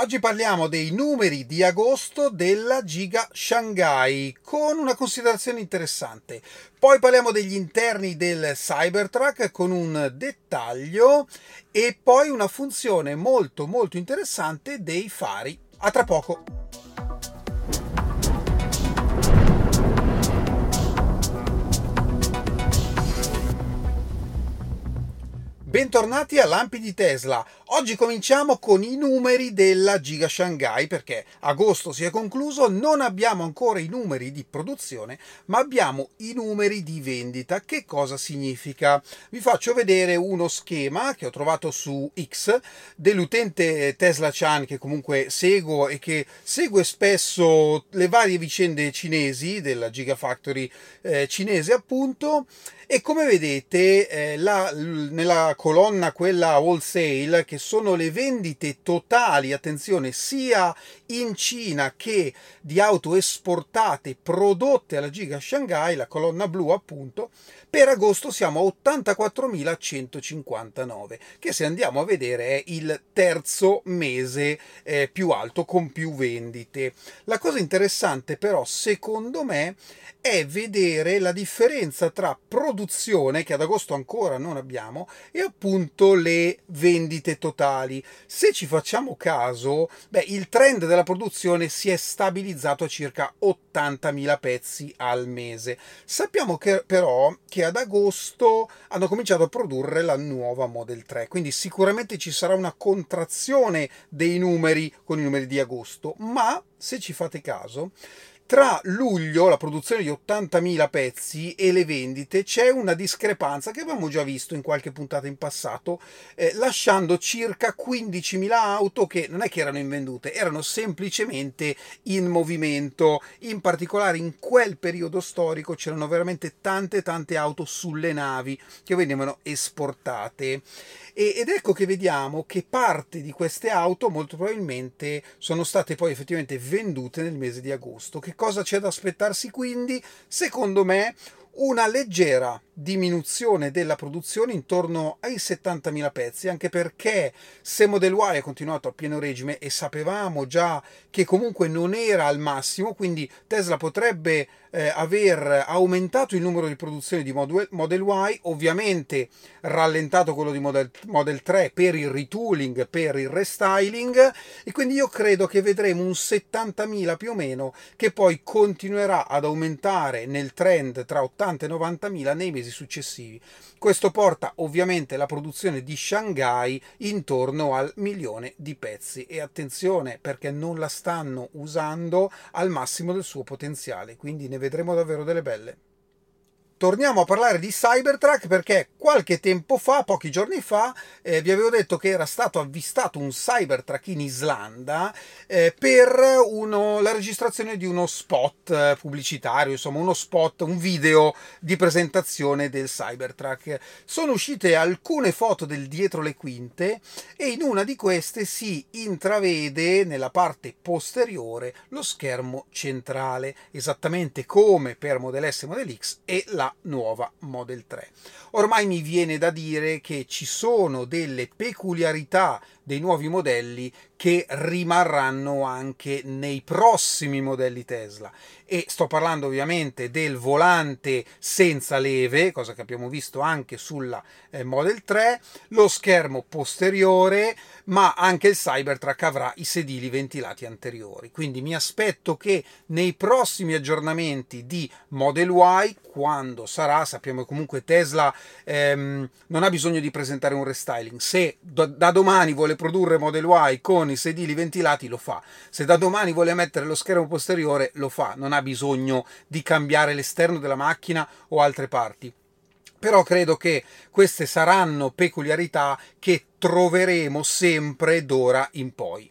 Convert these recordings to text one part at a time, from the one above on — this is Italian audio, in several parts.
Oggi parliamo dei numeri di agosto della Giga Shanghai con una considerazione interessante. Poi parliamo degli interni del Cybertruck con un dettaglio e poi una funzione molto molto interessante dei fari. A tra poco. Bentornati a Lampi di Tesla. Oggi cominciamo con i numeri della Giga Shanghai perché agosto si è concluso, non abbiamo ancora i numeri di produzione, ma abbiamo i numeri di vendita. Che cosa significa? Vi faccio vedere uno schema che ho trovato su X dell'utente Tesla Chan che comunque seguo e che segue spesso le varie vicende cinesi della Gigafactory eh, cinese appunto e come vedete eh, la, nella colonna quella wholesale che sono le vendite totali, attenzione, sia in Cina che di auto esportate prodotte alla Giga Shanghai, la colonna blu appunto, per agosto siamo a 84.159, che se andiamo a vedere è il terzo mese eh, più alto con più vendite. La cosa interessante però secondo me è vedere la differenza tra produzione, che ad agosto ancora non abbiamo, e appunto le vendite totali. Se ci facciamo caso, beh, il trend della produzione si è stabilizzato a circa 80.000 pezzi al mese. Sappiamo che, però che ad agosto hanno cominciato a produrre la nuova Model 3, quindi sicuramente ci sarà una contrazione dei numeri con i numeri di agosto, ma se ci fate caso, tra luglio, la produzione di 80.000 pezzi e le vendite, c'è una discrepanza che abbiamo già visto in qualche puntata in passato, eh, lasciando circa 15.000 auto che non è che erano invendute, erano semplicemente in movimento. In particolare in quel periodo storico c'erano veramente tante tante auto sulle navi che venivano esportate. ed ecco che vediamo che parte di queste auto molto probabilmente sono state poi effettivamente vendute nel mese di agosto, che cosa c'è da aspettarsi quindi? Secondo me una leggera diminuzione della produzione intorno ai 70.000 pezzi, anche perché se Model Y ha continuato a pieno regime e sapevamo già che comunque non era al massimo, quindi Tesla potrebbe eh, aver aumentato il numero di produzioni di Model Y, ovviamente rallentato quello di Model, Model 3 per il retooling, per il restyling, e quindi io credo che vedremo un 70.000 più o meno che poi continuerà ad aumentare nel trend tra 80 e 90.000 nei mesi successivi. Questo porta ovviamente la produzione di Shanghai intorno al milione di pezzi. E attenzione perché non la stanno usando al massimo del suo potenziale, quindi ne vedremo davvero delle belle torniamo a parlare di Cybertruck perché qualche tempo fa, pochi giorni fa, eh, vi avevo detto che era stato avvistato un Cybertruck in Islanda eh, per uno, la registrazione di uno spot eh, pubblicitario, insomma uno spot, un video di presentazione del Cybertruck. Sono uscite alcune foto del dietro le quinte e in una di queste si intravede nella parte posteriore lo schermo centrale, esattamente come per Model S e Model X e la nuova Model 3. Ormai mi viene da dire che ci sono delle peculiarità dei nuovi modelli che rimarranno anche nei prossimi modelli Tesla e sto parlando ovviamente del volante senza leve, cosa che abbiamo visto anche sulla eh, Model 3, lo schermo posteriore, ma anche il Cybertruck avrà i sedili ventilati anteriori. Quindi mi aspetto che nei prossimi aggiornamenti di Model Y, quando sarà, sappiamo che comunque Tesla ehm, non ha bisogno di presentare un restyling, se da domani vuole produrre Model Y con i sedili ventilati lo fa. Se da domani vuole mettere lo schermo posteriore lo fa, non ha bisogno di cambiare l'esterno della macchina o altre parti. Però credo che queste saranno peculiarità che troveremo sempre d'ora in poi.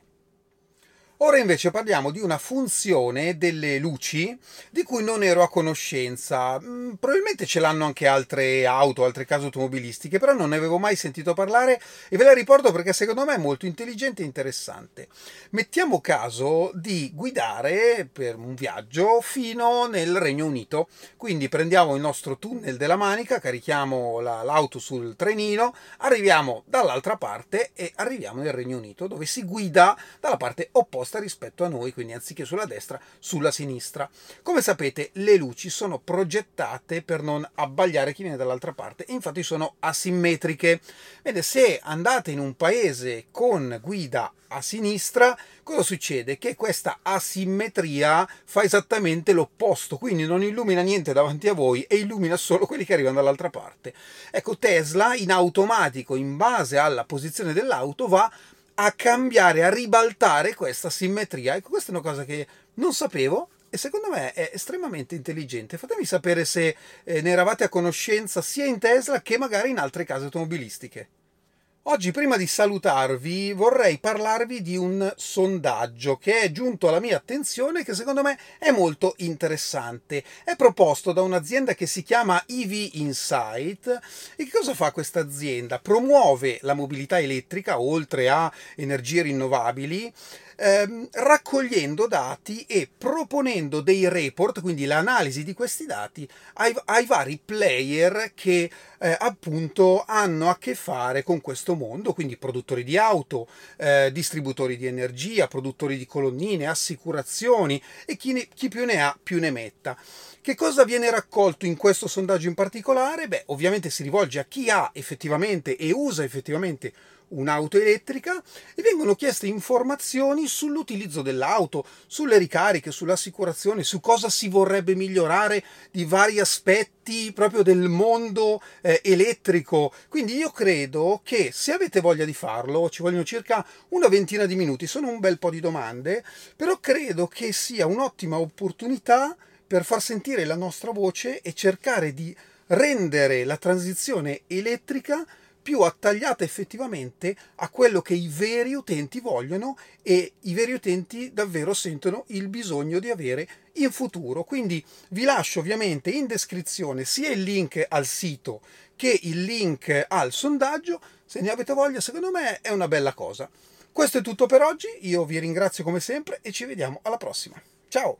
Ora invece parliamo di una funzione delle luci di cui non ero a conoscenza. Mm, probabilmente ce l'hanno anche altre auto, altre case automobilistiche, però non ne avevo mai sentito parlare e ve la riporto perché secondo me è molto intelligente e interessante. Mettiamo caso di guidare per un viaggio fino nel Regno Unito. Quindi prendiamo il nostro tunnel della Manica, carichiamo la, l'auto sul trenino, arriviamo dall'altra parte e arriviamo nel Regno Unito dove si guida dalla parte opposta opposta rispetto a noi, quindi anziché sulla destra, sulla sinistra. Come sapete, le luci sono progettate per non abbagliare chi viene dall'altra parte infatti sono asimmetriche. Bene, se andate in un paese con guida a sinistra, cosa succede? Che questa asimmetria fa esattamente l'opposto, quindi non illumina niente davanti a voi e illumina solo quelli che arrivano dall'altra parte. Ecco, Tesla in automatico, in base alla posizione dell'auto, va a cambiare, a ribaltare questa simmetria. Ecco, questa è una cosa che non sapevo e secondo me è estremamente intelligente. Fatemi sapere se eh, ne eravate a conoscenza sia in Tesla che magari in altre case automobilistiche. Oggi, prima di salutarvi, vorrei parlarvi di un sondaggio che è giunto alla mia attenzione e che secondo me è molto interessante. È proposto da un'azienda che si chiama EV Insight. E che cosa fa questa azienda? Promuove la mobilità elettrica oltre a energie rinnovabili ehm, raccogliendo dati e proponendo dei report, quindi l'analisi di questi dati, ai, ai vari player che eh, appunto hanno a che fare con questo mondo, quindi produttori di auto, eh, distributori di energia, produttori di colonnine, assicurazioni e chi, ne, chi più ne ha più ne metta. Che cosa viene raccolto in questo sondaggio in particolare? Beh, ovviamente si rivolge a chi ha effettivamente e usa effettivamente un'auto elettrica e vengono chieste informazioni sull'utilizzo dell'auto, sulle ricariche, sull'assicurazione, su cosa si vorrebbe migliorare di vari aspetti proprio del mondo eh, elettrico. Quindi io credo che se avete voglia di farlo, ci vogliono circa una ventina di minuti, sono un bel po' di domande, però credo che sia un'ottima opportunità per far sentire la nostra voce e cercare di rendere la transizione elettrica più attagliata effettivamente a quello che i veri utenti vogliono e i veri utenti davvero sentono il bisogno di avere in futuro. Quindi vi lascio ovviamente in descrizione sia il link al sito che il link al sondaggio. Se ne avete voglia, secondo me è una bella cosa. Questo è tutto per oggi, io vi ringrazio come sempre e ci vediamo alla prossima. Ciao!